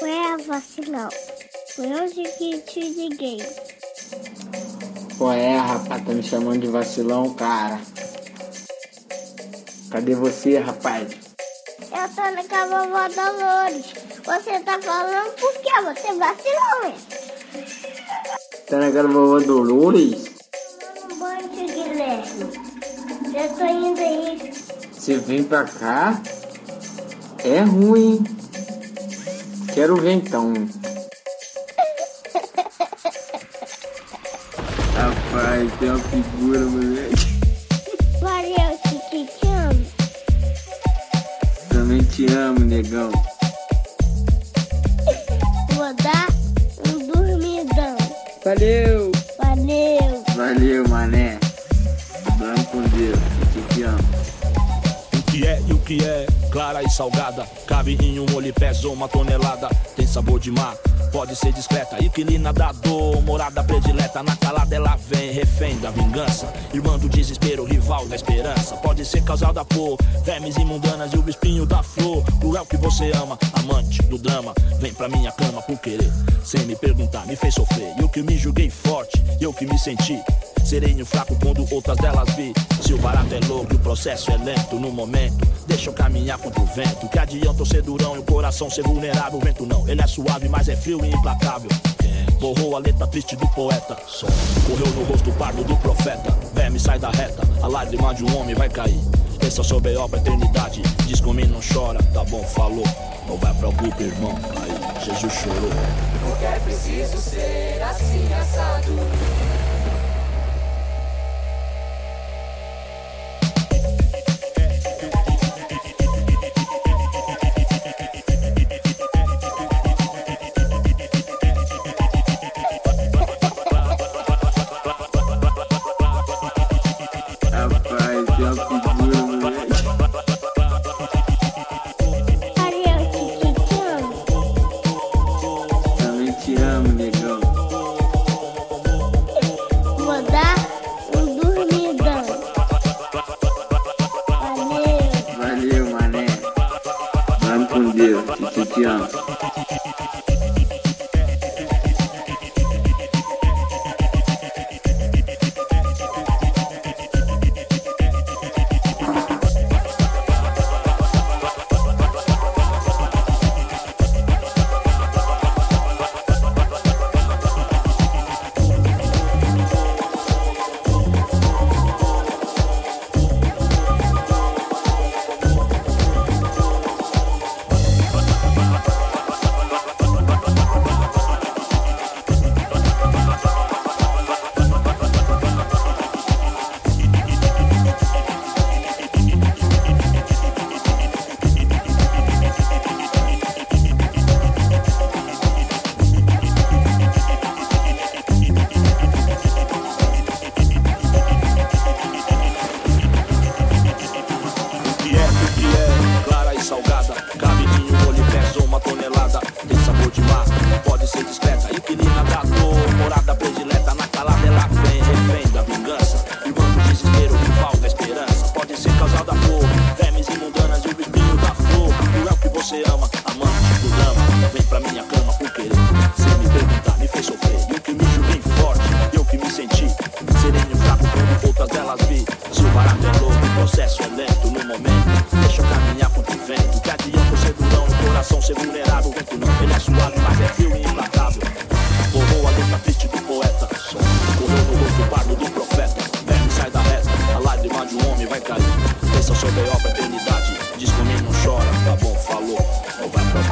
É a vacilão? Foi onde que te liguei. Qual é, rapaz? Tá me chamando de vacilão, cara? Cadê você, rapaz? Eu tô na casa vovó Dolores. Você tá falando por quê? Você vacilou, hein? Tá na casa da vovó Dolores? Um banho, tio Guilherme. Eu tô indo aí. Você vem pra cá? É ruim. Quero ver então. Rapaz, tem uma figura, moleque. Valeu, Titi, te amo. Também te amo, negão. Vou dar um dormidão. Valeu! Valeu. Valeu, mané. Vamos com Deus. Te, te amo. O que é e o que é? Clara e salgada. Cabe em um molho e pesa uma tonelada. Tem sabor de mar, pode ser discreta. Inquilina da dor, morada predileta. Na calada ela vem, refém da vingança. Irmã do desespero, rival da esperança. Pode ser causada por vermes imundanas e o espinho da flor. Cruel que você ama, amante do drama. Vem pra minha cama por querer. Sem me perguntar, me fez sofrer. Eu que me julguei forte, eu que me senti. Serei fraco quando outras delas vi. Se o barato é louco o processo é lento no momento. Deixa eu caminhar contra o vento. Que adianta eu ser durão e o coração ser vulnerável. O vento não, ele é suave, mas é frio e implacável. Borrou a letra triste do poeta. Correu no rosto pardo do profeta. Verme sai da reta, a lágrima de um homem vai cair. Pensa sobre a obra eternidade. Diz comigo não chora, tá bom, falou. Não vai preocupa, irmão. Aí, Jesus chorou. Porque é preciso ser assim assado. você ama, amante do drama. Vem pra minha cama por querer, sem me perguntar, me fez sofrer. E o que me julguei forte, eu que me senti. Sereno fraco quando outras delas vi. Se o barato é louco, o processo é lento no momento. Deixa eu caminhar com o que. Que adianta o durão, o coração ser vulnerável. Vento não, ele é suave, mas é frio e implacável. Corrou a letra triste do poeta. Correu no rosto pardo do profeta. Verme sai da reta, a lágrima de um homem vai cair. Pensa sobre a obra, eternidade. Diz comigo, não chora, tá bom. Of a